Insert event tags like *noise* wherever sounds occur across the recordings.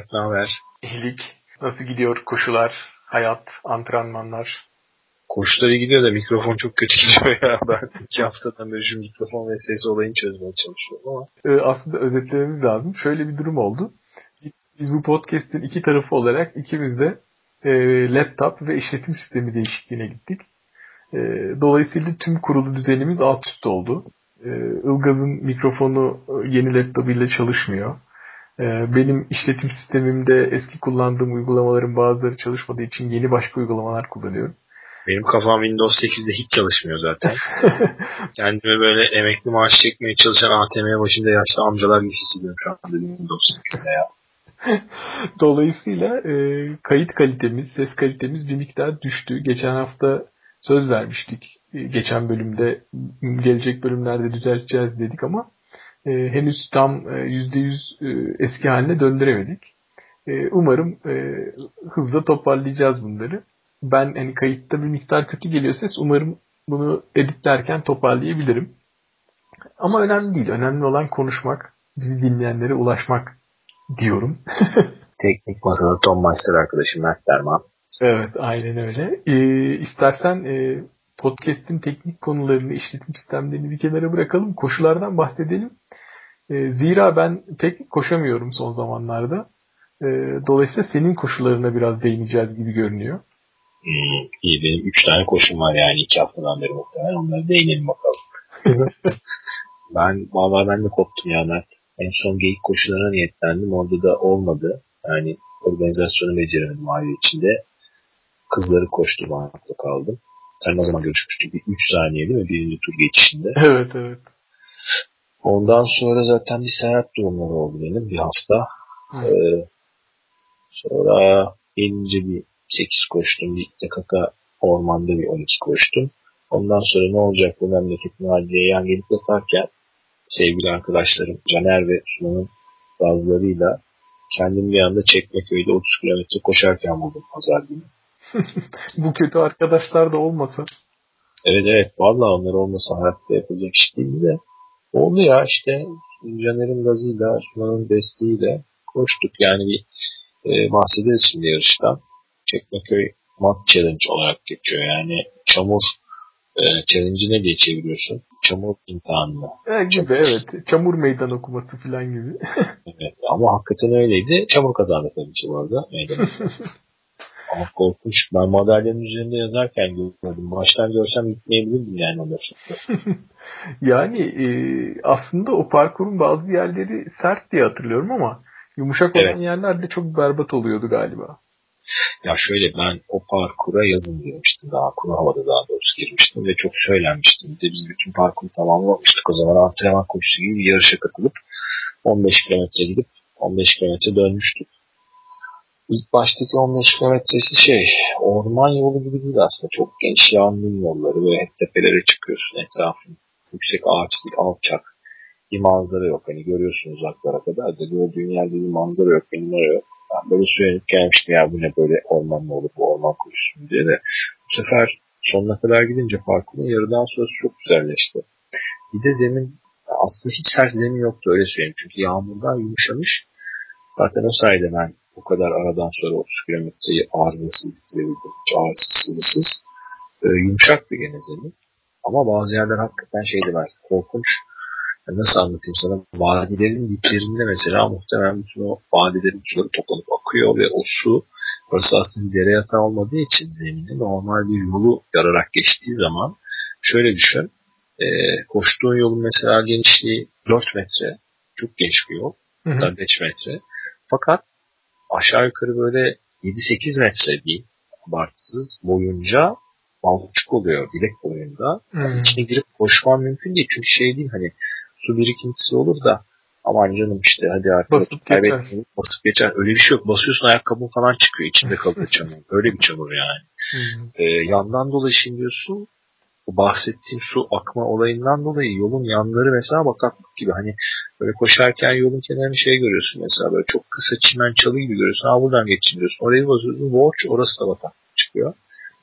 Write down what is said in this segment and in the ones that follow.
Mert, ne haber? İyilik. Nasıl gidiyor koşular, hayat, antrenmanlar? Koşuları gidiyor da mikrofon çok kötü *laughs* gidiyor ya. Ben iki haftadan beri şu mikrofon ve ses olayını çözmeye çalışıyorum ama. Ee, aslında özetlememiz lazım. Şöyle bir durum oldu. Biz bu podcast'in iki tarafı olarak ikimiz de e, laptop ve işletim sistemi değişikliğine gittik. E, dolayısıyla tüm kurulu düzenimiz alt üst oldu. E, Ilgaz'ın mikrofonu yeni laptopuyla çalışmıyor. E, benim işletim sistemimde eski kullandığım uygulamaların bazıları çalışmadığı için yeni başka uygulamalar kullanıyorum. Benim kafam Windows 8'de hiç çalışmıyor zaten. *laughs* Kendime böyle emekli maaş çekmeye çalışan ATM başında yaşlı amcalar gibi hissediyorum şu anda Windows 8'de ya. *laughs* Dolayısıyla e, kayıt kalitemiz, ses kalitemiz bir miktar düştü. Geçen hafta söz vermiştik. E, geçen bölümde, gelecek bölümlerde düzelteceğiz dedik ama e, henüz tam e, %100 e, eski haline döndüremedik. E, umarım e, hızla toparlayacağız bunları. Ben hani kayıtta bir miktar kötü geliyor ses. Umarım bunu editlerken toparlayabilirim. Ama önemli değil. Önemli olan konuşmak, bizi dinleyenlere ulaşmak diyorum. *laughs* Teknik masada Tom Meister arkadaşım Mert Derman. Evet aynen öyle. Ee, istersen e, podcast'in teknik konularını, işletim sistemlerini bir kenara bırakalım. Koşulardan bahsedelim. E, zira ben pek koşamıyorum son zamanlarda. E, dolayısıyla senin koşularına biraz değineceğiz gibi görünüyor. Hmm, iyi benim 3 tane koşum var yani 2 haftadan beri muhtemelen. Onları değinelim bakalım. *laughs* ben vallahi ben de koptum ya Mert. En son geyik koşularına niyetlendim. Orada da olmadı. Yani organizasyonu beceremedim aile içinde. Kızları koştu banakta kaldım. Sen ne zaman görüşmüştük? Bir 3 saniye değil mi? Birinci tur geçişinde. Evet evet. Ondan sonra zaten bir seyahat durumları oldu benim bir hafta. Ee, sonra gelince bir 8 koştum. Bir Tekaka ormanda bir 12 koştum. Ondan sonra ne olacak bu memleket var diye yan gelip yaparken sevgili arkadaşlarım Caner ve Sunan'ın gazlarıyla kendim bir anda Çekmeköy'de 30 kilometre koşarken buldum pazar günü. *laughs* Bu kötü arkadaşlar da olmasa. Evet evet valla onlar olmasa hayatta yapılacak iş değil de oldu ya işte Caner'in gazıyla Sunan'ın desteğiyle koştuk yani bir e, bahsederiz şimdi yarıştan. Çekmeköy Mat Challenge olarak geçiyor yani çamur e, challenge'i ne diye çeviriyorsun? Çamur imtihanı. E, gibi çamur. evet. Çamur meydan okuması falan gibi. evet ama hakikaten öyleydi. Çamur kazandı tabii ki bu arada. *laughs* Meydan Ama korkunç. Ben madalyanın üzerinde yazarken görmedim. Baştan görsem gitmeyebilirdim yani onları. *laughs* yani e, aslında o parkurun bazı yerleri sert diye hatırlıyorum ama yumuşak olan evet. yerler de çok berbat oluyordu galiba. Ya şöyle ben o parkura yazın girmiştim daha kuru havada daha doğrusu girmiştim ve çok söylenmiştim. Bir de biz bütün parkuru tamamlamıştık o zaman antrenman koşusu gibi yarışa katılıp 15 kilometre gidip 15 kilometre dönmüştük. İlk baştaki 15 kilometresi şey orman yolu gibi değil aslında. Çok geniş yağmur yolları ve hep tepelere çıkıyorsun etrafın. Yüksek ağaçlık, alçak bir manzara yok. Hani görüyorsun uzaklara kadar da gördüğün yerde bir manzara yok, benim yok. Ben böyle söylenip gelmiştim ya bu ne böyle orman mı olur bu orman koşusu diye de. Bu sefer sonuna kadar gidince parkurun yarıdan sonrası çok güzelleşti. Bir de zemin aslında hiç sert zemin yoktu öyle söyleyeyim. Çünkü yağmurdan yumuşamış. Zaten o sayede ben bu kadar aradan sonra 30 kilometreyi arızasız bitirebildim. Hiç arızasız, sızısız. Ee, yumuşak bir gene zemin. Ama bazı yerler hakikaten şeydi ben korkunç nasıl anlatayım sana vadilerin diplerinde mesela muhtemelen bütün o vadilerin suları toplanıp akıyor ve o su burası aslında bir dere yatağı olmadığı için zemini normal bir yolu yararak geçtiği zaman şöyle düşün e, koştuğun yolun mesela genişliği 4 metre çok geniş bir yol hı hı. 5 metre fakat aşağı yukarı böyle 7-8 metre bir abartısız boyunca balçık oluyor bilek boyunda. Yani içine girip koşman mümkün değil. Çünkü şey değil hani su birikintisi olur da aman canım işte hadi artık basıp geçer. basıp geçer. Öyle bir şey yok. Basıyorsun ayakkabın falan çıkıyor. içinde *laughs* kalıyor çamur. Öyle bir çamur yani. Ee, yandan dolaşıyorsun. Bu bahsettiğim su akma olayından dolayı yolun yanları mesela bataklık gibi. Hani böyle koşarken yolun kenarını şey görüyorsun mesela böyle çok kısa çimen çalı gibi görüyorsun. Ha buradan geçeyim diyorsun. Orayı basıyorsun. Watch orası da bataklık çıkıyor.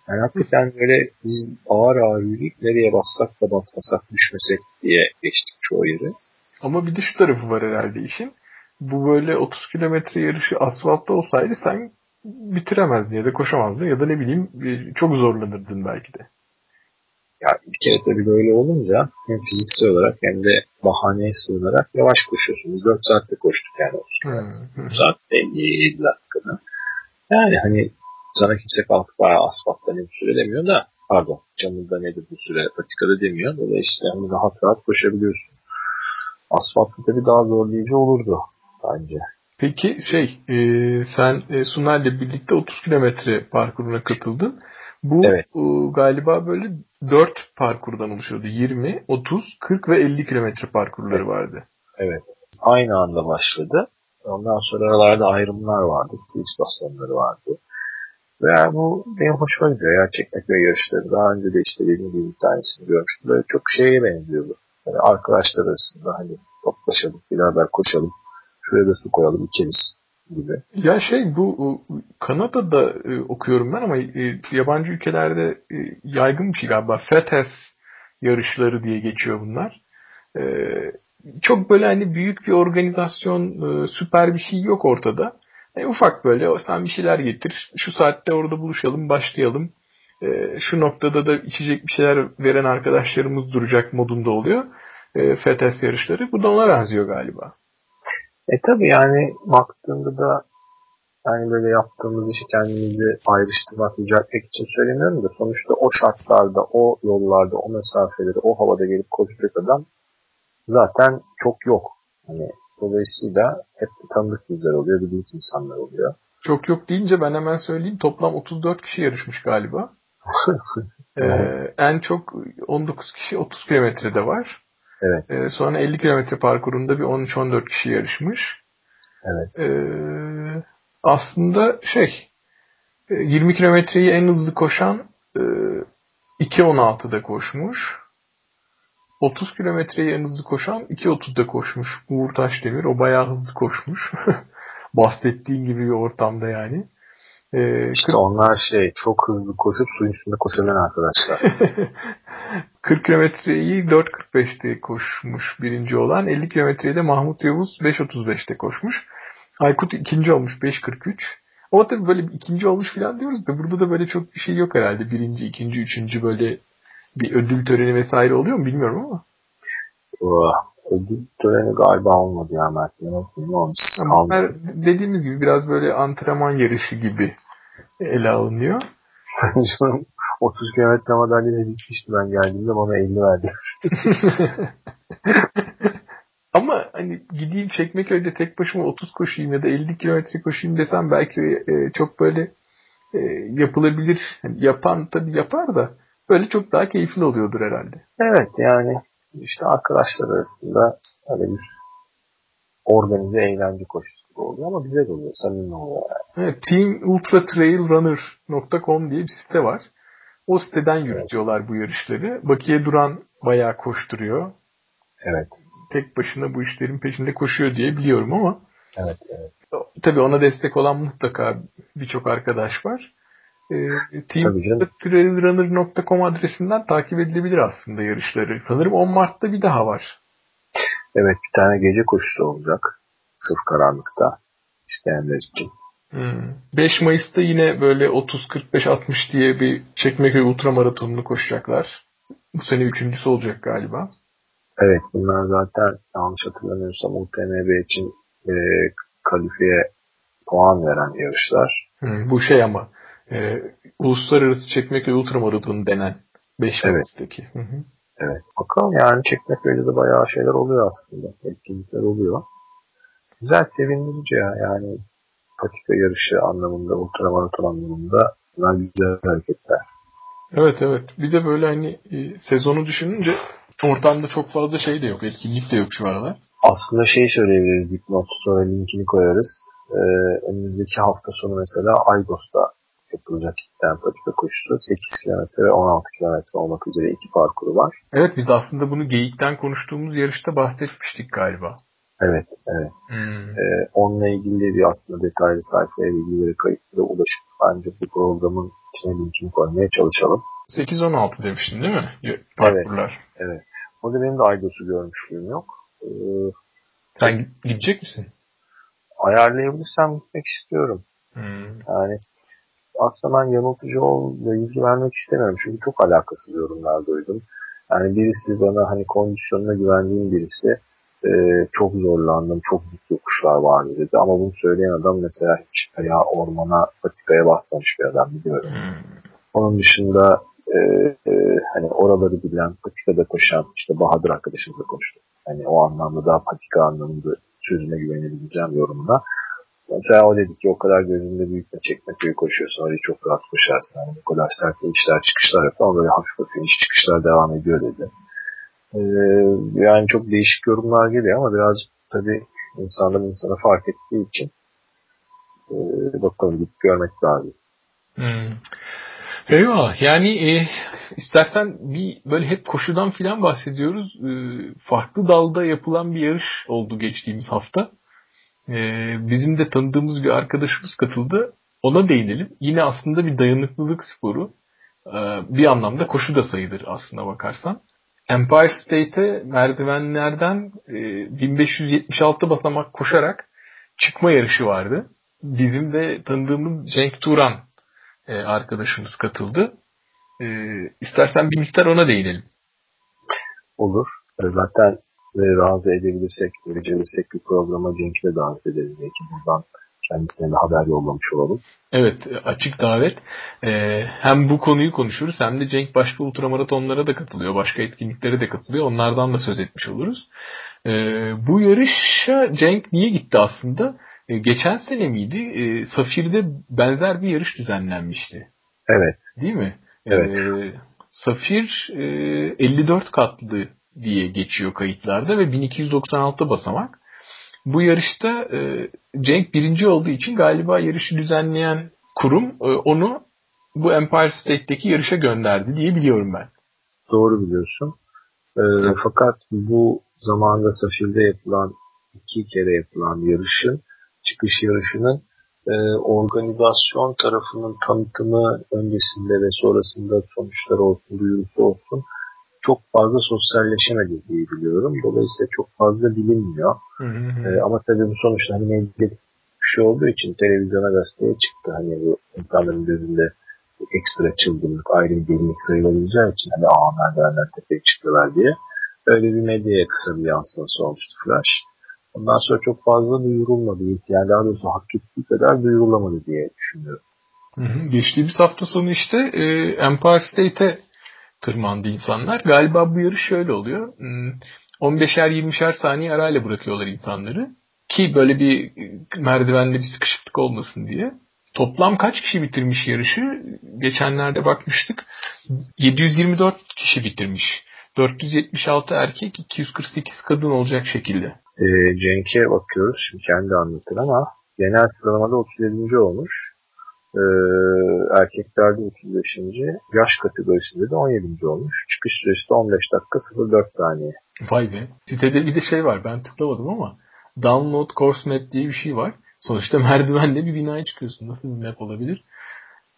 Yani hakikaten böyle biz ağır ağır yürüyüp nereye bassak da batmasak düşmesek diye geçtik çoğu yeri. Ama bir de şu tarafı var herhalde işin. bu böyle 30 kilometre yarışı asfaltta olsaydı sen bitiremezdin ya da koşamazdın ya da ne bileyim çok zorlanırdın belki de. Ya bir kere tabii böyle olunca hem fiziksel olarak hem de bahaneye sığınarak yavaş koşuyorsunuz. 4 saatte koştuk yani. Hmm. Saatte 57 dakikada. Yani hani sana kimse kalkıp asfaltta ne bir süre demiyor da pardon camında nedir bu süre patikada demiyor. Dolayısıyla hani rahat rahat koşabiliyorsun. Asfaltta tabii daha zorlayıcı olurdu bence. Peki şey e, sen e, Sunay'la birlikte 30 kilometre parkuruna katıldın. Bu evet. e, galiba böyle 4 parkurdan oluşuyordu. 20, 30, 40 ve 50 kilometre parkurları evet. vardı. Evet. Aynı anda başladı. Ondan sonra aralarda ayrımlar vardı. Stil istasyonları vardı. Ve bu benim hoşuma gidiyor ya çekmek yarışları. Daha önce de işte dediğim gibi bir tanesini görmüştüm. Böyle çok şeye benziyordu. Yani arkadaşlar arasında hani toplaşalım, beraber koşalım. Şuraya da su koyalım, içeriz Ya şey bu Kanada'da e, okuyorum ben ama e, yabancı ülkelerde e, yaygın bir şey galiba. FETES yarışları diye geçiyor bunlar. E, çok böyle hani büyük bir organizasyon, e, süper bir şey yok ortada. E, ufak böyle sen bir şeyler getir. Şu saatte orada buluşalım, başlayalım. E, şu noktada da içecek bir şeyler veren arkadaşlarımız duracak modunda oluyor. E, FETES yarışları. Bu da ona benziyor galiba. E tabi yani baktığında da yani böyle yaptığımız işi kendimizi ayrıştırmak, yüceltmek için söylemiyorum da sonuçta o şartlarda, o yollarda, o mesafeleri, o havada gelip koşacak adam zaten çok yok. Hani dolayısıyla hep de tanıdık yüzler oluyor, büyük insanlar oluyor. Çok yok deyince ben hemen söyleyeyim. Toplam 34 kişi yarışmış galiba. *laughs* ee, en çok 19 kişi 30 kilometrede var. Evet. Ee, sonra 50 kilometre parkurunda bir 13-14 kişi yarışmış. Evet. Ee, aslında şey 20 e, kilometreyi en hızlı koşan e, 2.16'da koşmuş. 30 kilometreyi en hızlı koşan 2.30'da koşmuş. Uğur Taşdemir o bayağı hızlı koşmuş. *laughs* Bahsettiğin gibi bir ortamda yani. Ee, işte 40... onlar şey çok hızlı koşup suyun üstünde koşabilen arkadaşlar. *laughs* 40 kilometreyi 4.45'te koşmuş birinci olan. 50 kilometreyi de Mahmut Yavuz 5.35'te koşmuş. Aykut ikinci olmuş 5.43. Ama tabii böyle ikinci olmuş falan diyoruz da burada da böyle çok bir şey yok herhalde. Birinci, ikinci, üçüncü böyle bir ödül töreni vesaire oluyor mu bilmiyorum ama. Oh, ödül töreni galiba olmadı ya Mert. Ama dediğimiz gibi biraz böyle antrenman yarışı gibi ele alınıyor. 30 kilometre madalyayla bitmişti ben geldiğimde bana 50 verdi. *laughs* Ama hani gideyim Çekmeköy'de tek başıma 30 koşayım ya da 50 kilometre koşayım desem belki e, çok böyle e, yapılabilir. Yani yapan tabii yapar da böyle çok daha keyifli oluyordur herhalde. Evet yani işte arkadaşlar arasında öyle bir organize eğlence koşusu oluyor ama güzel oluyor, samimi oluyor yani. Evet, teamultratrailrunner.com diye bir site var. O siteden yürütüyorlar evet. bu yarışları. Bakiye Duran bayağı koşturuyor. Evet. Tek başına bu işlerin peşinde koşuyor diye biliyorum ama Evet, evet. Tabii ona destek olan mutlaka birçok arkadaş var. E, Teamtrailrunner.com adresinden takip edilebilir aslında yarışları. Sanırım 10 Mart'ta bir daha var. Evet bir tane gece koşusu olacak. Sırf karanlıkta isteyenler için. Hmm. 5 Mayıs'ta yine böyle 30-45-60 diye bir Çekmeköy ultramaratonunu koşacaklar. Bu sene üçüncüsü olacak galiba. Evet bunlar zaten yanlış hatırlamıyorsam UTMB için e, kalifiye puan veren yarışlar. Hmm, bu şey ama e, Uluslararası Çekmeköy Ultramaratonu denen 5 evet. Mayıs'taki. Hı hı. Evet. Bakalım yani Çekmeköy'de de bayağı şeyler oluyor aslında. Etkinlikler oluyor. Güzel sevindirici ya. Yani patika yarışı anlamında, ultramaraton anlamında bunlar güzel hareketler. Evet evet. Bir de böyle hani e, sezonu düşününce ortamda çok fazla şey de yok. Etkinlik de yok şu aralar. Aslında şey söyleyebiliriz dipnot sonra linkini koyarız. Ee, önümüzdeki hafta sonu mesela Aygos'ta yapılacak iki tane patika koşusu. 8 kilometre ve 16 kilometre olmak üzere iki parkuru var. Evet biz aslında bunu geyikten konuştuğumuz yarışta bahsetmiştik galiba. Evet, evet. Hmm. Ee, onunla ilgili bir aslında detaylı sayfaya bilgileri kayıtlara ulaşıp bence bu programın içine linkini koymaya çalışalım. 8-16 demiştin değil mi? Parkurlar. Evet, evet. O da benim de Aydos'u görmüşlüğüm yok. Ee, Sen gidecek misin? ayarlayabilirsem gitmek istiyorum. Hmm. Yani aslında ben yanıltıcı ol ve bilgi vermek istemiyorum. Çünkü çok alakasız yorumlar duydum. Yani birisi bana hani kondisyonuna güvendiğim birisi e, çok zorlandım, çok büyük yokuşlar vardı dedi. Ama bunu söyleyen adam mesela hiç ya ormana, patikaya basmamış bir adam biliyorum. Hmm. Onun dışında e, e, hani oraları bilen, patikada koşan işte Bahadır arkadaşımızla konuştuk. Hani o anlamda daha patika anlamında sözüne güvenebileceğim yorumuna. Mesela o dedi ki o kadar gözünde büyütme çekme köyü koşuyorsun orayı çok rahat koşarsın. Yani bu kadar sert inişler çıkışlar yapıyor ama böyle hafif hafif iniş çıkışlar devam ediyor dedi. Ee, yani çok değişik yorumlar geliyor ama biraz tabii insanların insana fark ettiği için e, bakalım gidip görmek lazım. Hmm. Eyvallah. Yani e, istersen bir böyle hep koşudan filan bahsediyoruz. E, farklı dalda yapılan bir yarış oldu geçtiğimiz hafta. E, bizim de tanıdığımız bir arkadaşımız katıldı. Ona değinelim. Yine aslında bir dayanıklılık sporu. E, bir anlamda koşu da sayılır aslına bakarsan. Empire State'e merdivenlerden e, 1576 basamak koşarak çıkma yarışı vardı. Bizim de tanıdığımız Cenk Turan e, arkadaşımız katıldı. E, istersen bir miktar ona değinelim. Olur. E, zaten e, razı edebilirsek, becerebilirsek bir programa Cenk'i de davet ederiz. Belki buradan kendisine de haber yollamış olalım. Evet açık davet. Ee, hem bu konuyu konuşuruz hem de Cenk başka ultramaratonlara da katılıyor. Başka etkinliklere de katılıyor. Onlardan da söz etmiş oluruz. Ee, bu yarışa Cenk niye gitti aslında? Ee, geçen sene miydi? Ee, Safir'de benzer bir yarış düzenlenmişti. Evet. Değil mi? Evet. Ee, Safir e, 54 katlı diye geçiyor kayıtlarda ve 1296 basamak. Bu yarışta e, Cenk birinci olduğu için galiba yarışı düzenleyen kurum e, onu bu Empire State'deki yarışa gönderdi diye biliyorum ben. Doğru biliyorsun. E, fakat bu zamanda Safir'de yapılan iki kere yapılan yarışın çıkış yarışının e, organizasyon tarafının tanıtımı öncesinde ve sonrasında sonuçları olsun, duyurusu olsun çok fazla sosyalleşemedi diye biliyorum. Dolayısıyla çok fazla bilinmiyor. Hı hı. Ee, ama tabii bu sonuçta hani medya bir şey olduğu için televizyona gazeteye çıktı. Hani bu insanların gözünde ekstra çılgınlık, ayrı bir delilik sayılabileceği için hani aa merdivenler tepeye çıktılar diye. Öyle bir medyaya kısa bir yansıması olmuştu Flash. Ondan sonra çok fazla duyurulmadı. Yani daha doğrusu hak ettiği kadar duyurulamadı diye düşünüyorum. Hı hı. Geçtiğimiz hafta sonu işte e, Empire State'e tırmandı insanlar. Galiba bu yarış şöyle oluyor. 15'er hmm, 20'şer saniye arayla bırakıyorlar insanları. Ki böyle bir merdivende bir sıkışıklık olmasın diye. Toplam kaç kişi bitirmiş yarışı? Geçenlerde bakmıştık. 724 kişi bitirmiş. 476 erkek, 248 kadın olacak şekilde. E, Cenk'e bakıyoruz. Şimdi kendi anlatır ama genel sıralamada 37. olmuş. Ee, erkeklerde 35. Yaş kategorisinde de 17. olmuş. Çıkış süresi de 15 dakika 04 saniye. Vay be. Sitede bir de şey var ben tıklamadım ama download course map diye bir şey var. Sonuçta *laughs* merdivenle bir binaya çıkıyorsun. Nasıl bir map olabilir?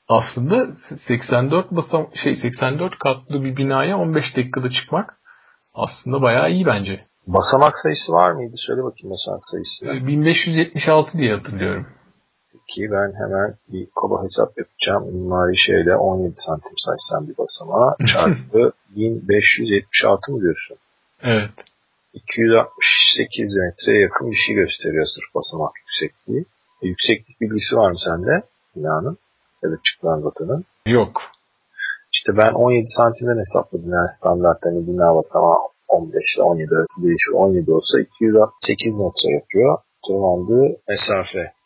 Aslında 84 basam şey 84 katlı bir binaya 15 dakikada çıkmak aslında bayağı iyi bence. Basamak sayısı var mıydı? Söyle bakayım basamak sayısı. 1576 diye hatırlıyorum ki ben hemen bir kaba hesap yapacağım. Mimari şeyle 17 santim saysam bir basamağa çarpı 1576 mı diyorsun? Evet. 268 metreye yakın bir şey gösteriyor sırf basamak yüksekliği. E, yükseklik bilgisi var mı sende binanın ya da çıkılan vatanın? Yok. İşte ben 17 santimden hesapladım. Yani standart hani bina basamağı 15 ile 17 arası değişiyor. 17 olsa 268 metre yapıyor. Tırmandığı mesafe.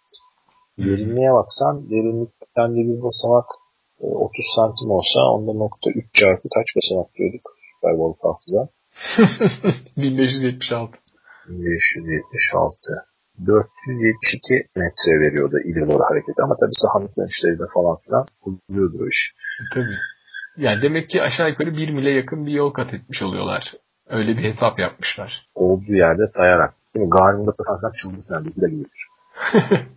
Derinliğe baksan derinlikten de bir basamak 30 e, santim olsa onda nokta 3 çarpı kaç basamak diyorduk? Süper hafıza. 1576. 1576. 472 metre veriyordu ileri doğru hareket ama tabii sahanlık dönüşlerinde falan filan buluyordur o iş. Tabii. Yani demek ki aşağı yukarı 1 mile yakın bir yol kat etmiş oluyorlar. Öyle bir hesap yapmışlar. Olduğu yerde sayarak. Değil mi? Garnında tasansak çıldırsan bir de gibidir. *laughs*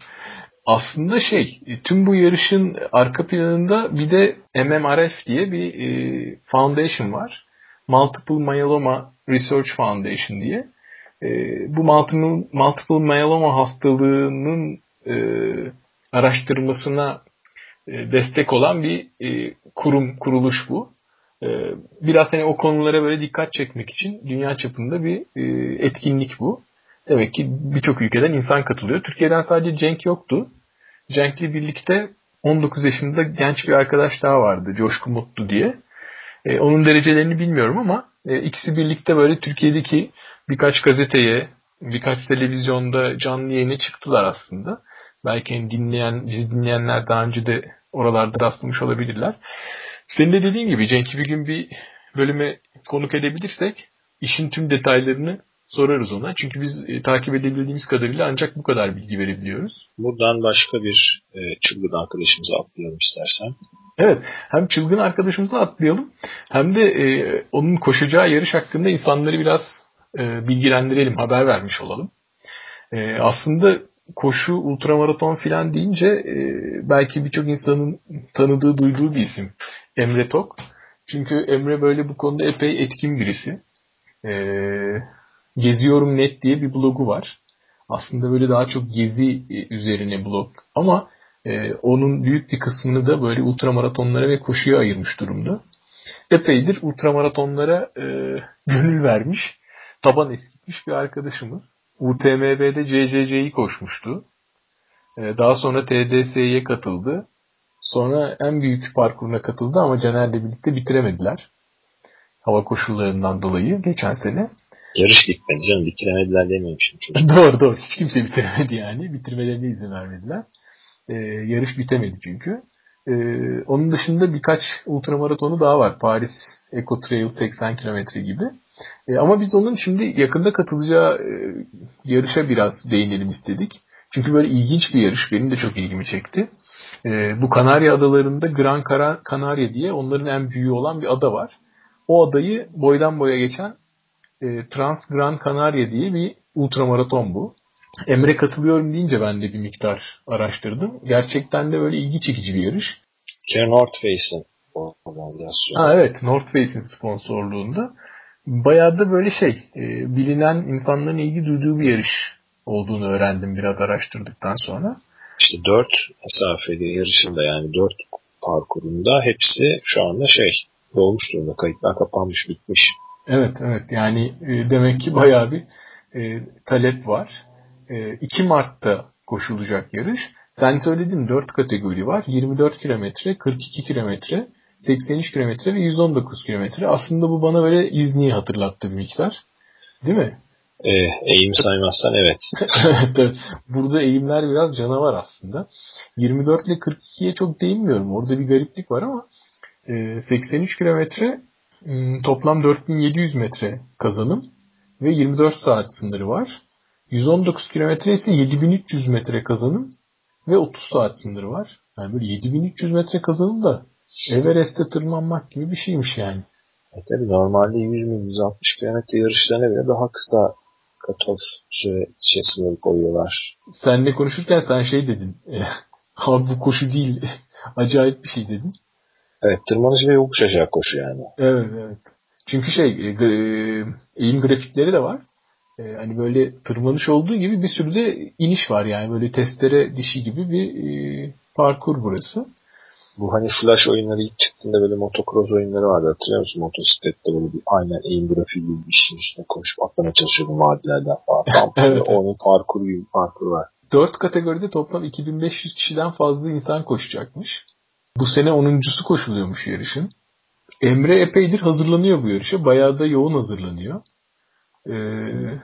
aslında şey tüm bu yarışın arka planında bir de MMRF diye bir e, foundation var. Multiple Myeloma Research Foundation diye. e, bu multiple, multiple myeloma hastalığının e, araştırmasına e, destek olan bir e, kurum, kuruluş bu. E, biraz hani o konulara böyle dikkat çekmek için dünya çapında bir e, etkinlik bu. Demek ki birçok ülkeden insan katılıyor. Türkiye'den sadece Cenk yoktu. Cenk'le birlikte 19 yaşında genç bir arkadaş daha vardı. Coşku Mutlu diye. E, onun derecelerini bilmiyorum ama e, ikisi birlikte böyle Türkiye'deki birkaç gazeteye, birkaç televizyonda canlı yayına çıktılar aslında. Belki hani dinleyen, biz dinleyenler daha önce de oralarda rastlamış olabilirler. Senin de dediğin gibi Cenk'i bir gün bir bölüme konuk edebilirsek işin tüm detaylarını sorarız ona. Çünkü biz e, takip edebildiğimiz kadarıyla ancak bu kadar bilgi verebiliyoruz. Buradan başka bir e, çılgın arkadaşımıza atlayalım istersen. Evet. Hem çılgın arkadaşımıza atlayalım hem de e, onun koşacağı yarış hakkında insanları biraz e, bilgilendirelim, haber vermiş olalım. E, aslında koşu, ultramaraton filan deyince e, belki birçok insanın tanıdığı, duyduğu bir isim. Emre Tok. Çünkü Emre böyle bu konuda epey etkin birisi. E, Geziyorum Net diye bir blogu var. Aslında böyle daha çok gezi e, üzerine blog ama e, onun büyük bir kısmını da böyle ultramaratonlara ve koşuya ayırmış durumda. Epeydir ultramaratonlara e, gönül vermiş, taban eskitmiş bir arkadaşımız. UTMB'de CCC'yi koşmuştu. E, daha sonra TDS'ye katıldı. Sonra en büyük parkuruna katıldı ama Caner'le birlikte bitiremediler. Hava koşullarından dolayı geçen sene. Yarış gitmedi canım bitiremediler dememişim. *laughs* doğru doğru hiç kimse bitiremedi yani. Bitirmelerine izin vermediler. Ee, yarış bitemedi çünkü. Ee, onun dışında birkaç ultramaratonu daha var. Paris Eco Trail 80 kilometre gibi. Ee, ama biz onun şimdi yakında katılacağı e, yarışa biraz değinelim istedik. Çünkü böyle ilginç bir yarış. Benim de çok ilgimi çekti. Ee, bu Kanarya Adaları'nda Gran Canaria diye onların en büyüğü olan bir ada var. O adayı boydan boya geçen e, Trans Gran Canaria diye bir ultramaraton bu. Emre katılıyorum deyince ben de bir miktar araştırdım. Gerçekten de böyle ilgi çekici bir yarış. Karen North Face'in organizasyonu. Ha, evet North Face'in sponsorluğunda. Bayağı da böyle şey e, bilinen insanların ilgi duyduğu bir yarış olduğunu öğrendim biraz araştırdıktan sonra. İşte dört mesafeli yarışında yani dört parkurunda hepsi şu anda şey dolmuş durumda. Kayıtlar kapanmış bitmiş. Evet evet yani e, demek ki bayağı bir e, talep var. E, 2 Mart'ta koşulacak yarış. Sen söyledin 4 kategori var. 24 kilometre, 42 kilometre, 83 kilometre ve 119 kilometre. Aslında bu bana böyle İzni'yi hatırlattı bir miktar. Değil mi? E, eğim saymazsan evet. *laughs* Burada eğimler biraz canavar aslında. 24 ile 42'ye çok değinmiyorum. Orada bir gariplik var ama 83 e, kilometre Hmm, toplam 4700 metre kazanım ve 24 saat sınırı var. 119 kilometre ise 7300 metre kazanım ve 30 saat sınırı var. Yani böyle 7300 metre kazanım da Everest'e tırmanmak gibi bir şeymiş yani. E tabi normalde 100 bin 160 kilometre yarışlarına bile daha kısa katof süre şey sınırı koyuyorlar. Senle konuşurken sen şey dedin. *laughs* Abi bu koşu değil. *laughs* Acayip bir şey dedin. Evet tırmanış ve yokuş aşağı koşu yani. Evet evet. Çünkü şey e, e, eğim grafikleri de var. E, hani böyle tırmanış olduğu gibi bir sürü de iniş var yani böyle testere dişi gibi bir parkur burası. Bu hani flash oyunları ilk çıktığında böyle motocross oyunları vardı hatırlıyor musun? Motosiklette böyle bir aynen eğim grafiği gibi bir şeyin üstüne koşup atlamaya çalışıyordum vadilerden falan. *laughs* evet. Onun parkuru gibi bir parkur var. Dört kategoride toplam 2500 kişiden fazla insan koşacakmış. Bu sene 10.sü koşuluyormuş yarışın. Emre epeydir hazırlanıyor bu yarışa. Bayağı da yoğun hazırlanıyor. Ee,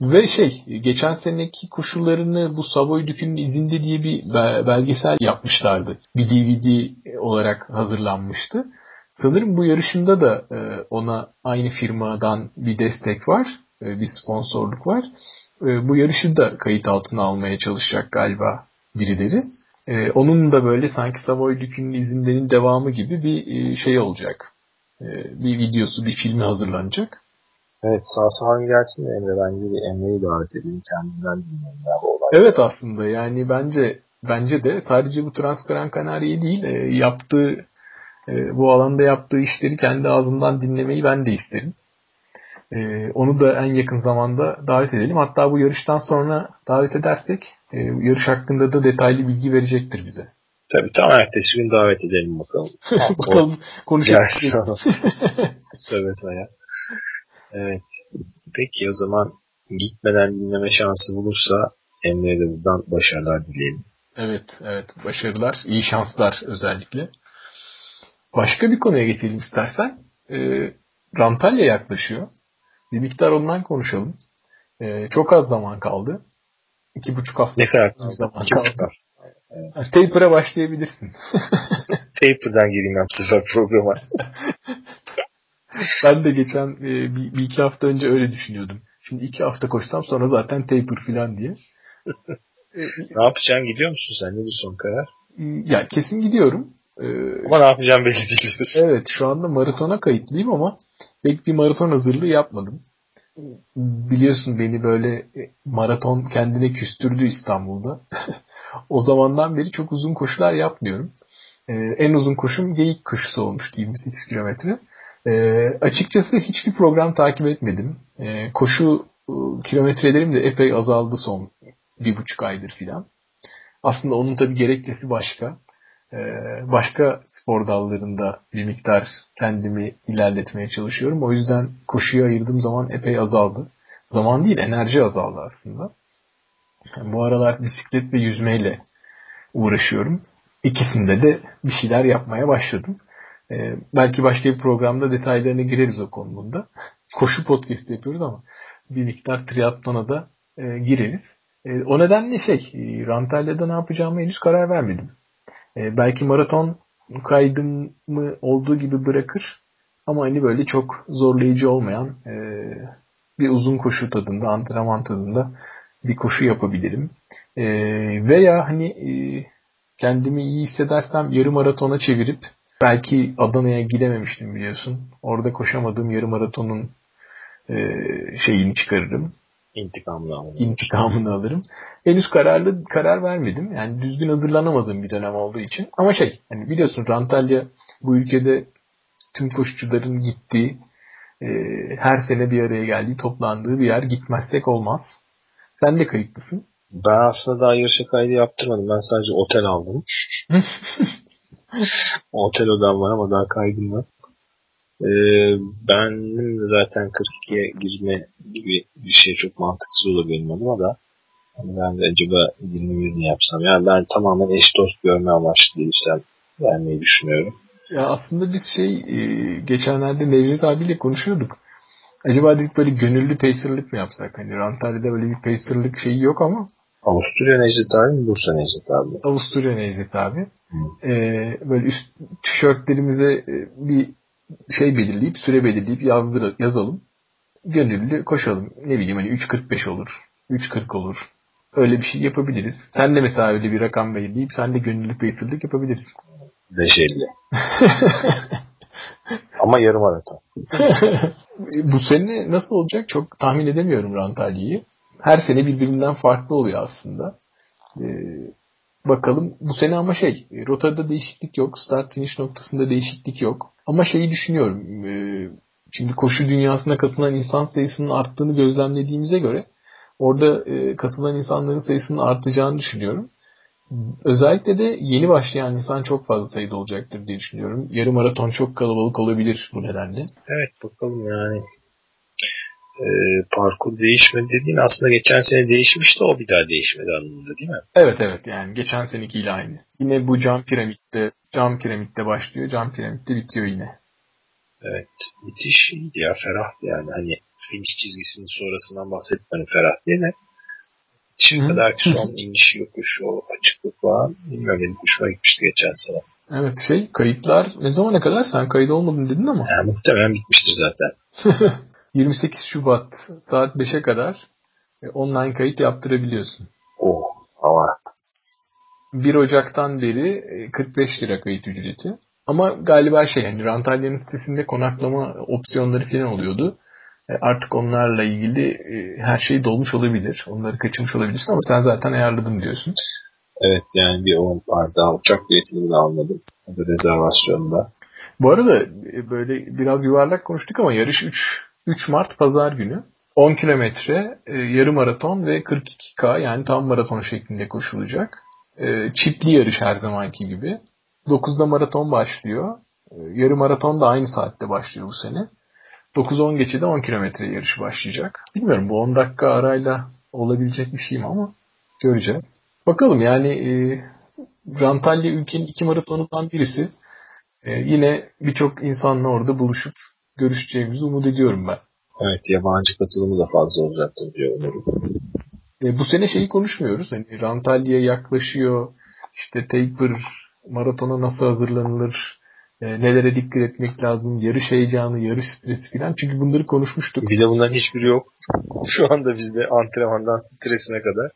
ve şey geçen seneki koşullarını bu Savoy Dükü'nün izinde diye bir belgesel yapmışlardı. Bir DVD olarak hazırlanmıştı. Sanırım bu yarışında da e, ona aynı firmadan bir destek var. E, bir sponsorluk var. E, bu yarışı da kayıt altına almaya çalışacak galiba birileri. Ee, onun da böyle sanki Savoy Dükü'nün izinlerinin devamı gibi bir e, şey olacak. Ee, bir videosu, bir filmi hazırlanacak. Evet sağ salim gelsin de Emre bence bir Emre'yi davet edeyim kendinden dinleyelim ya bu olay. Evet aslında yani bence bence de sadece bu Transparan Kanarya değil e, yaptığı e, bu alanda yaptığı işleri kendi ağzından dinlemeyi ben de isterim. E, onu da en yakın zamanda davet edelim. Hatta bu yarıştan sonra davet edersek e, yarış hakkında da detaylı bilgi verecektir bize. Tabii tam ertesi gün davet edelim bakalım. *laughs* bakalım konuşacağız. *laughs* Söyle saya. Evet. Peki o zaman gitmeden dinleme şansı bulursa Emre'ye de buradan başarılar dileyelim. Evet, evet. Başarılar, iyi şanslar özellikle. Başka bir konuya geçelim istersen. E, Rantalya yaklaşıyor. Bir miktar ondan konuşalım. E, çok az zaman kaldı. İki buçuk hafta. Ne kadar kaldı? Zaman İki kaldı. buçuk hafta. Evet. Taper'a başlayabilirsin. *laughs* Taper'dan gireyim ben bu sefer programa. ben de geçen e, bir, bir iki hafta önce öyle düşünüyordum. Şimdi iki hafta koşsam sonra zaten taper falan diye. ne yapacaksın gidiyor musun sen? Ne bir son karar? Ya kesin gidiyorum. Ee, ama ne yapacağım belli değil Evet şu anda maratona kayıtlıyım ama pek bir maraton hazırlığı yapmadım. Biliyorsun beni böyle e, maraton kendine küstürdü İstanbul'da. *laughs* o zamandan beri çok uzun koşular yapmıyorum. Ee, en uzun koşum geyik koşusu olmuştu 28 kilometre. Ee, açıkçası hiçbir program takip etmedim. Ee, koşu e, kilometrelerim de epey azaldı son bir buçuk aydır filan. Aslında onun tabi gerekçesi başka. Ee, başka spor dallarında bir miktar kendimi ilerletmeye çalışıyorum. O yüzden koşuya ayırdığım zaman epey azaldı. Zaman değil enerji azaldı aslında. bu aralar bisiklet ve yüzmeyle uğraşıyorum. İkisinde de bir şeyler yapmaya başladım. Ee, belki başka bir programda detaylarına gireriz o konuda. Koşu podcast yapıyoruz ama bir miktar triatlona da e, gireriz. E, o nedenle şey, e, Rantalya'da ne yapacağımı henüz karar vermedim. E, belki maraton kaydımı olduğu gibi bırakır ama hani böyle çok zorlayıcı olmayan e, bir uzun koşu tadında, antrenman tadında bir koşu yapabilirim. E, veya hani e, kendimi iyi hissedersem yarım maratona çevirip belki Adana'ya gidememiştim biliyorsun. Orada koşamadığım yarım maratonun e, şeyini çıkarırım. İntikamını alırım. İntikamını alırım. Henüz kararlı karar vermedim. Yani düzgün hazırlanamadığım bir dönem olduğu için. Ama şey hani biliyorsun Rantalya bu ülkede tüm koşucuların gittiği e, her sene bir araya geldiği toplandığı bir yer. Gitmezsek olmaz. Sen de kayıtlısın. Ben aslında daha yarışa kaydı yaptırmadım. Ben sadece otel aldım. *laughs* otel odam var ama daha kaydım var. Ee, benim zaten 42'ye girme gibi bir şey çok mantıksız olur benim adıma da. Yani ben de acaba 21 yapsam? Yani ben tamamen eş dost görme amaçlı değilsem vermeyi düşünüyorum. Ya aslında biz şey e, geçenlerde Nevzat abiyle konuşuyorduk. Acaba dedik böyle gönüllü pacerlık mı yapsak? Hani Rantalya'da böyle bir pacerlık şeyi yok ama. Avusturya Necdet abi mi? Bursa Necdet abi Avusturya Necdet abi. Ee, böyle üst tişörtlerimize e, bir şey belirleyip, süre belirleyip yazdır, yazalım. Gönüllü koşalım. Ne bileyim hani 3.45 olur. 3.40 olur. Öyle bir şey yapabiliriz. Sen de mesela öyle bir rakam belirleyip sen de gönüllü pacerlık yapabilirsin. *laughs* 5.50. Ama yarım maraton. Bu sene nasıl olacak çok tahmin edemiyorum Rantalya'yı. Her sene birbirinden farklı oluyor aslında. Ee, bakalım bu sene ama şey rotada değişiklik yok. Start finish noktasında değişiklik yok. Ama şeyi düşünüyorum. E, şimdi koşu dünyasına katılan insan sayısının arttığını gözlemlediğimize göre orada e, katılan insanların sayısının artacağını düşünüyorum. Özellikle de yeni başlayan insan çok fazla sayıda olacaktır diye düşünüyorum. Yarım maraton çok kalabalık olabilir bu nedenle. Evet bakalım yani e, parkur değişmedi dediğin aslında geçen sene değişmişti o bir daha değişmedi anlamında değil mi? Evet evet yani geçen senekiyle aynı. Yine bu cam piramitte cam piramitte başlıyor cam piramitte bitiyor yine. Evet müthiş iyiydi ya ferah yani hani finish çizgisinin sonrasından bahsetmedim ferah diye de Şimdi kadar son iniş yokuş o açıklık falan bilmiyorum benim hoşuma gitmişti geçen sene. Evet şey kayıtlar ne zamana kadar sen kayıt olmadın dedin ama. Ya, muhtemelen bitmiştir zaten. *laughs* 28 Şubat saat 5'e kadar e, online kayıt yaptırabiliyorsun. Oh ama 1 Ocak'tan beri 45 e, lira kayıt ücreti. Ama galiba şey yani Rantalya'nın sitesinde konaklama opsiyonları falan oluyordu. E, artık onlarla ilgili her şey dolmuş olabilir. Onları kaçırmış olabilirsin ama sen zaten ayarladın diyorsun. Evet yani bir o var daha uçak biletini de almadım. O da rezervasyonda. Bu arada böyle biraz yuvarlak konuştuk ama yarış 3 3 Mart Pazar günü. 10 kilometre, e, yarım maraton ve 42K yani tam maraton şeklinde koşulacak. E, çiftli yarış her zamanki gibi. 9'da maraton başlıyor. E, yarım maraton da aynı saatte başlıyor bu sene. 9-10 geçide 10 kilometre yarışı başlayacak. Bilmiyorum bu 10 dakika arayla olabilecek bir şey mi ama göreceğiz. Bakalım yani e, Rantalya ülkenin iki maratonundan birisi. E, yine birçok insanla orada buluşup görüşeceğimizi umut ediyorum ben. Evet yabancı katılımı da fazla olacaktır diyor umarım. E, bu sene şeyi konuşmuyoruz. Hani Rantalya yaklaşıyor. İşte Taper maratona nasıl hazırlanılır? E, nelere dikkat etmek lazım? Yarış heyecanı, yarış stresi falan. Çünkü bunları konuşmuştuk. Bir de bunların hiçbiri yok. Şu anda bizde antrenmandan stresine kadar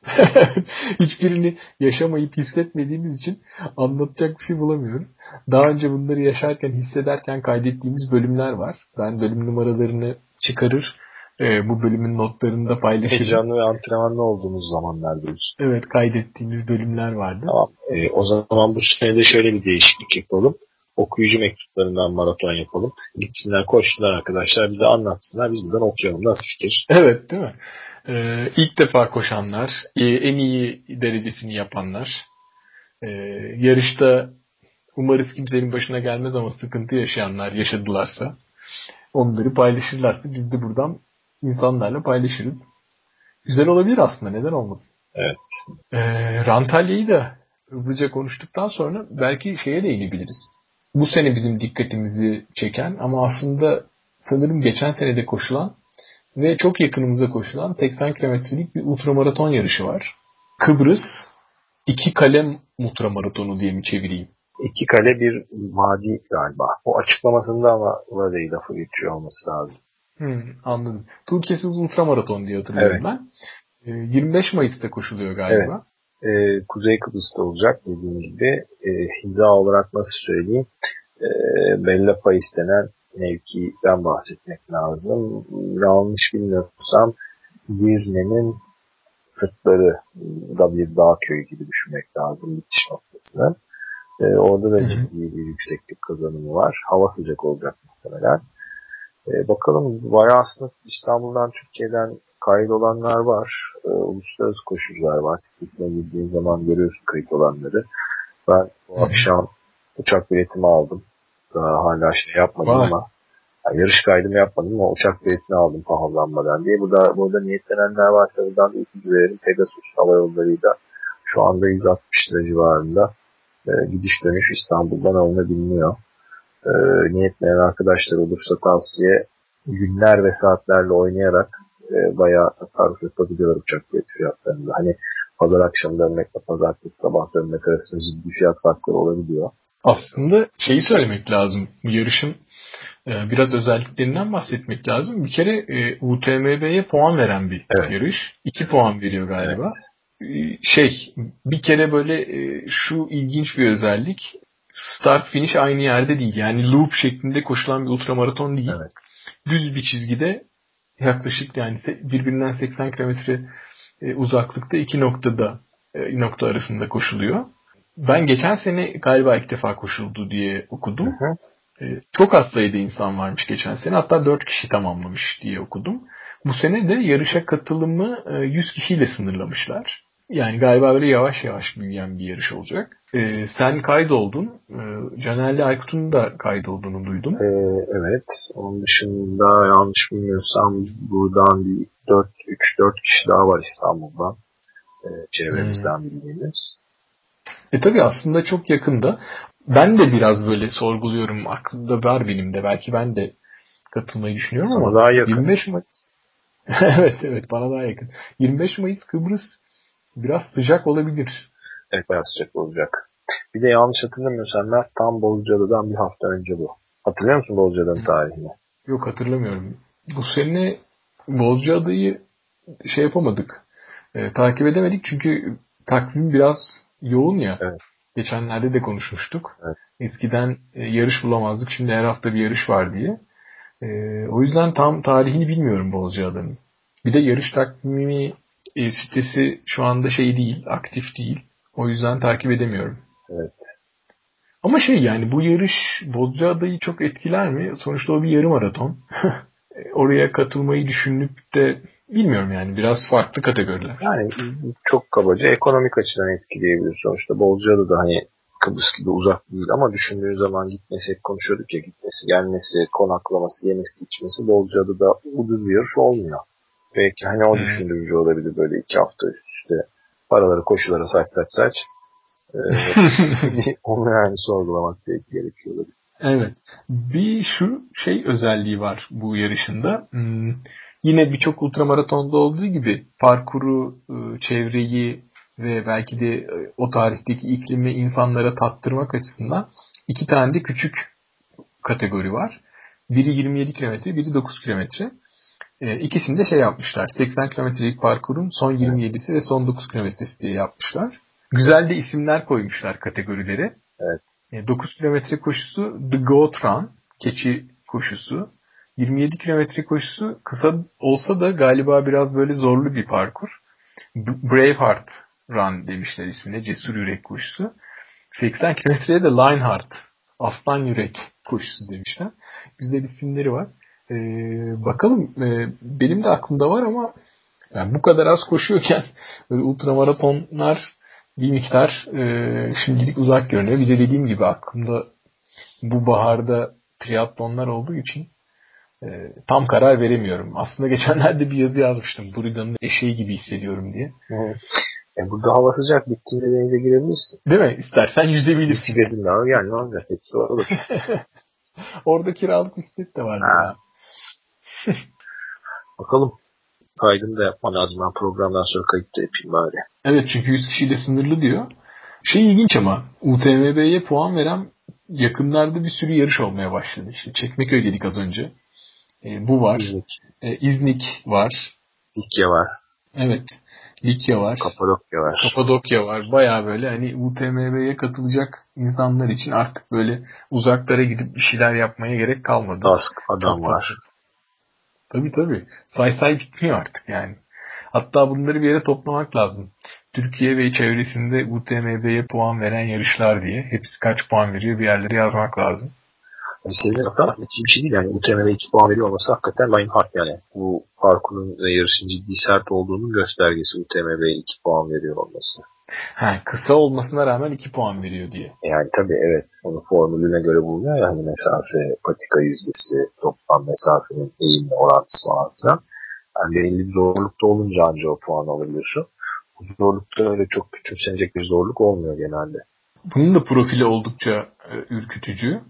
*laughs* Hiçbirini yaşamayıp hissetmediğimiz için anlatacak bir şey bulamıyoruz. Daha önce bunları yaşarken, hissederken kaydettiğimiz bölümler var. Ben bölüm numaralarını çıkarır, e, bu bölümün notlarını da paylaşırım. Heyecanlı ve antrenmanlı olduğumuz zamanlardayız. Evet, kaydettiğimiz bölümler vardı. Tamam. E, o zaman bu sene de şöyle bir değişiklik yapalım okuyucu mektuplarından maraton yapalım. Gitsinler koşsunlar arkadaşlar bize anlatsınlar biz buradan okuyalım. Nasıl fikir? Evet değil mi? Ee, ilk defa koşanlar, e, en iyi derecesini yapanlar, e, yarışta umarız kimsenin başına gelmez ama sıkıntı yaşayanlar yaşadılarsa onları paylaşırlarsa biz de buradan insanlarla paylaşırız. Güzel olabilir aslında neden olmasın. Evet. Ee, Rantalya'yı da hızlıca konuştuktan sonra belki şeye değinebiliriz. Bu sene bizim dikkatimizi çeken ama aslında sanırım geçen senede koşulan ve çok yakınımıza koşulan 80 kilometrelik bir ultramaraton yarışı var. Kıbrıs iki kalem ultramaratonu diye mi çevireyim? İki kale bir vadi galiba. O açıklamasında ama vadi lafı geçiyor olması lazım. Hmm, anladım. Turkesiz ultramaraton diye hatırlıyorum evet. ben. 25 ee, Mayıs'ta koşuluyor galiba. Evet. Ee, Kuzey Kıbrıs'ta olacak dediğim gibi. Ee, hiza olarak nasıl söyleyeyim? Ee, Bella Pais denen mevkiden bahsetmek lazım. Yanlış bilmiyorsam Girne'nin sırtları da bir dağ köyü gibi düşünmek lazım bitiş noktasını. Ee, orada da ciddi bir yükseklik kazanımı var. Hava sıcak olacak muhtemelen. Ee, bakalım bayağı aslında İstanbul'dan, Türkiye'den kayıt olanlar var. Ee, uluslararası koşucular var. Sitesine girdiğin zaman görüyorsun kayıt olanları. Ben bu akşam uçak biletimi aldım. Daha hala şey yapmadım Vay. ama yani yarış kaydımı yapmadım ama uçak biletini aldım pahalanmadan diye. Burada, burada niyetlenenler varsa buradan da ikinci verelim. Pegasus Hava Yolları'yla şu anda 160 lira civarında e, gidiş dönüş İstanbul'dan alınabiliyor. E, niyetleyen arkadaşlar olursa tavsiye günler ve saatlerle oynayarak e, bayağı tasarruf yapabiliyor uçak bilet fiyatlarında. Hani pazar akşamı dönmekle pazartesi sabah dönmek arasında ciddi fiyat farkları olabiliyor. Aslında şeyi söylemek lazım. Bu yarışın e, biraz özelliklerinden bahsetmek lazım. Bir kere e, UTMB'ye puan veren bir evet. yarış. İki puan veriyor galiba. Evet. E, şey bir kere böyle şu ilginç bir özellik. Start finish aynı yerde değil. Yani loop şeklinde koşulan bir ultramaraton değil. Evet. Düz bir çizgide yaklaşık yani birbirinden 80 kilometre uzaklıkta iki noktada nokta arasında koşuluyor. Ben geçen sene galiba ilk defa koşuldu diye okudum. Hı hı. Ee, çok az sayıda insan varmış geçen sene. Hatta 4 kişi tamamlamış diye okudum. Bu sene de yarışa katılımı 100 e, kişiyle sınırlamışlar. Yani galiba böyle yavaş yavaş büyüyen bir yarış olacak. Ee, sen kaydoldun. Ee, Caner'le Aykut'un da kaydolduğunu duydum. Ee, evet. Onun dışında yanlış bilmiyorsam buradan bir 4 3-4 kişi daha var İstanbul'dan. Ee, çevremizden hmm. bildiğimiz. E tabi aslında çok yakında. Ben de biraz böyle sorguluyorum. Aklımda var benim de. Belki ben de katılmayı düşünüyorum Sana ama daha yakın. 25 Mayıs *laughs* evet evet bana daha yakın. 25 Mayıs Kıbrıs biraz sıcak olabilir. Evet biraz sıcak olacak. Bir de yanlış hatırlamıyorsam Mert tam Bozcaada'dan bir hafta önce bu. Hatırlıyor musun Bozcaada'nın tarihini? Yok hatırlamıyorum. Bu sene Bozcaada'yı şey yapamadık. E, takip edemedik çünkü takvim biraz yoğun ya. Evet. Geçenlerde de konuşmuştuk. Evet. Eskiden e, yarış bulamazdık. Şimdi her hafta bir yarış var diye. E, o yüzden tam tarihini bilmiyorum Bozcaada'nın. Bir de yarış takvimi e, sitesi şu anda şey değil, aktif değil. O yüzden takip edemiyorum. Evet. Ama şey yani bu yarış Bozcaada'yı çok etkiler mi? Sonuçta o bir yarım maraton. *laughs* e, oraya katılmayı düşünüp de bilmiyorum yani biraz farklı kategoriler. Yani çok kabaca ekonomik açıdan etkileyebilir. Sonuçta Bolca'da da hani Kıbrıs gibi uzak değil ama düşündüğün zaman gitmesi, konuşuyorduk ya gitmesi, gelmesi, konaklaması, yemesi, içmesi Bolca'da da ucuz bir yarış olmuyor. Belki hani o hmm. düşündürücü olabilir böyle iki hafta üst üste paraları koşulara saç saç saç. Ee, *laughs* onu yani sorgulamak belki gerekiyor olabilir. Evet. Bir şu şey özelliği var bu yarışında. Hmm, yine birçok ultramaratonda olduğu gibi parkuru, ıı, çevreyi ve belki de e, o tarihteki iklimi insanlara tattırmak açısından iki tane de küçük kategori var. Biri 27 kilometre, biri 9 kilometre. E, ikisini de şey yapmışlar. 80 kilometrelik parkurun son 27'si ve son 9 kilometresi diye yapmışlar. Güzel de isimler koymuşlar kategorilere. Evet. E, 9 kilometre koşusu The Goat Run, keçi koşusu. 27 kilometre koşusu kısa olsa da galiba biraz böyle zorlu bir parkur. Braveheart Run demişler ismine. Cesur Yürek koşusu. 80 kilometreye de Lionheart. Aslan Yürek koşusu demişler. Güzel isimleri var. Ee, bakalım e, benim de aklımda var ama yani bu kadar az koşuyorken *laughs* böyle ultramaratonlar bir miktar e, şimdilik uzak görünüyor. Bir de dediğim gibi aklımda bu baharda triatlonlar olduğu için e, tam karar veremiyorum. Aslında geçenlerde bir yazı yazmıştım. Burida'nın eşeği gibi hissediyorum diye. Evet. E burada hava sıcak bittiğinde denize girebilirsin. Değil mi? İstersen yüzebilirsin. Bisikletin de yani ne olacak? Hepsi olur. *laughs* Orada kiralık bisiklet de var. Ha. *laughs* Bakalım. Kaydını da yapman lazım. Ben programdan sonra kayıt da yapayım bari. Evet çünkü 100 kişiyle sınırlı diyor. Şey ilginç ama UTMB'ye puan veren yakınlarda bir sürü yarış olmaya başladı. İşte Çekmeköy dedik az önce. E, bu var. İznik. E, İznik var. Likya var. Evet. Likya var. Kapadokya var. Kapadokya var. Baya böyle hani UTMB'ye katılacak insanlar için artık böyle uzaklara gidip bir şeyler yapmaya gerek kalmadı. Dask adam Çok var. Tabii tabii. Say say bitmiyor artık yani. Hatta bunları bir yere toplamak lazım. Türkiye ve çevresinde UTMB'ye puan veren yarışlar diye. Hepsi kaç puan veriyor bir yerlere yazmak lazım. Yani sevgili aslında bir şey değil yani UTM'de 2 puan veriyor olması hakikaten Lionheart yani. Bu parkurun ve yarışın ciddi sert olduğunun göstergesi UTM'de 2 puan veriyor olması. Ha, kısa olmasına rağmen 2 puan veriyor diye. Yani tabii evet. Onun formülüne göre bulunuyor ya hani mesafe, patika yüzdesi, toplam mesafenin eğimle orantısı falan filan. Yani belli bir zorlukta olunca anca o puan alabiliyorsun. Bu zorlukta öyle çok küçümsenecek bir zorluk olmuyor genelde. Bunun da profili oldukça e, ürkütücü.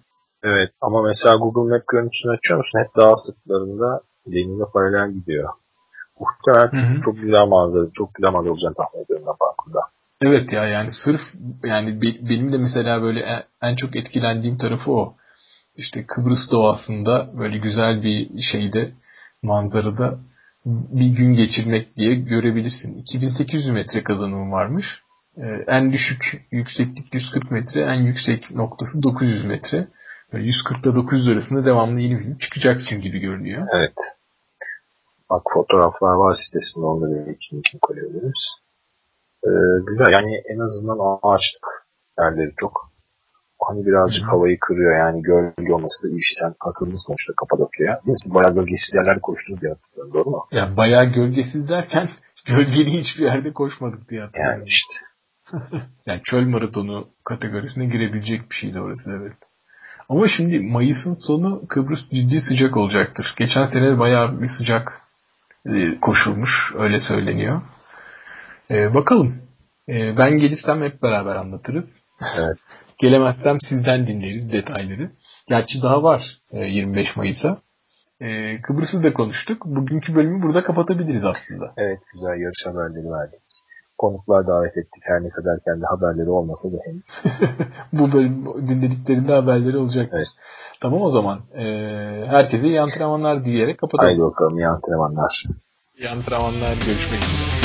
Evet ama mesela Google Map görüntüsünü açıyor musun? Hep dağ sırtlarında denize paralel gidiyor. Muhtemelen çok güzel manzara, çok güzel manzara olacağını tahmin ediyorum ben parkurda. Evet ya yani sırf yani benim de mesela böyle en çok etkilendiğim tarafı o. İşte Kıbrıs doğasında böyle güzel bir şeyde manzarada bir gün geçirmek diye görebilirsin. 2800 metre kazanım varmış. Ee, en düşük yükseklik 140 metre, en yüksek noktası 900 metre. 140 ile 900 arasında devamlı yeni film çıkacaksın gibi görünüyor. Evet. Bak fotoğraflar var sitesinde onları belki linkini koyabiliriz. Ee, güzel yani en azından ağaçlık yerleri çok. Hani birazcık Hı-hı. havayı kırıyor yani gölge olması iyi şey. Sen katıldınız sonuçta Kapadokya'ya. Değil mi? Siz bayağı gölgesiz yerlerde koştunuz diye hatırlıyorum doğru mu? Ya bayağı gölgesiz derken *laughs* gölgeli hiçbir yerde koşmadık diye hatırlıyorum. Yani işte. *laughs* yani çöl maratonu kategorisine girebilecek bir şeydi orası evet. Ama şimdi Mayıs'ın sonu Kıbrıs ciddi sıcak olacaktır. Geçen sene bayağı bir sıcak e, koşulmuş öyle söyleniyor. E, bakalım. E, ben gelirsem hep beraber anlatırız. Evet. *laughs* Gelemezsem sizden dinleriz detayları. Gerçi daha var 25 Mayıs'a. Kıbrıs'ı da konuştuk. Bugünkü bölümü burada kapatabiliriz aslında. Evet güzel yarış haberleri verdik konuklar davet ettik her ne kadar kendi haberleri olmasa da henüz. *laughs* Bu bölüm dinlediklerinde haberleri olacak. Evet. Tamam o zaman. Ee, herkese iyi antrenmanlar diyerek kapatalım. Haydi bakalım iyi antrenmanlar. İyi antrenmanlar. Görüşmek üzere.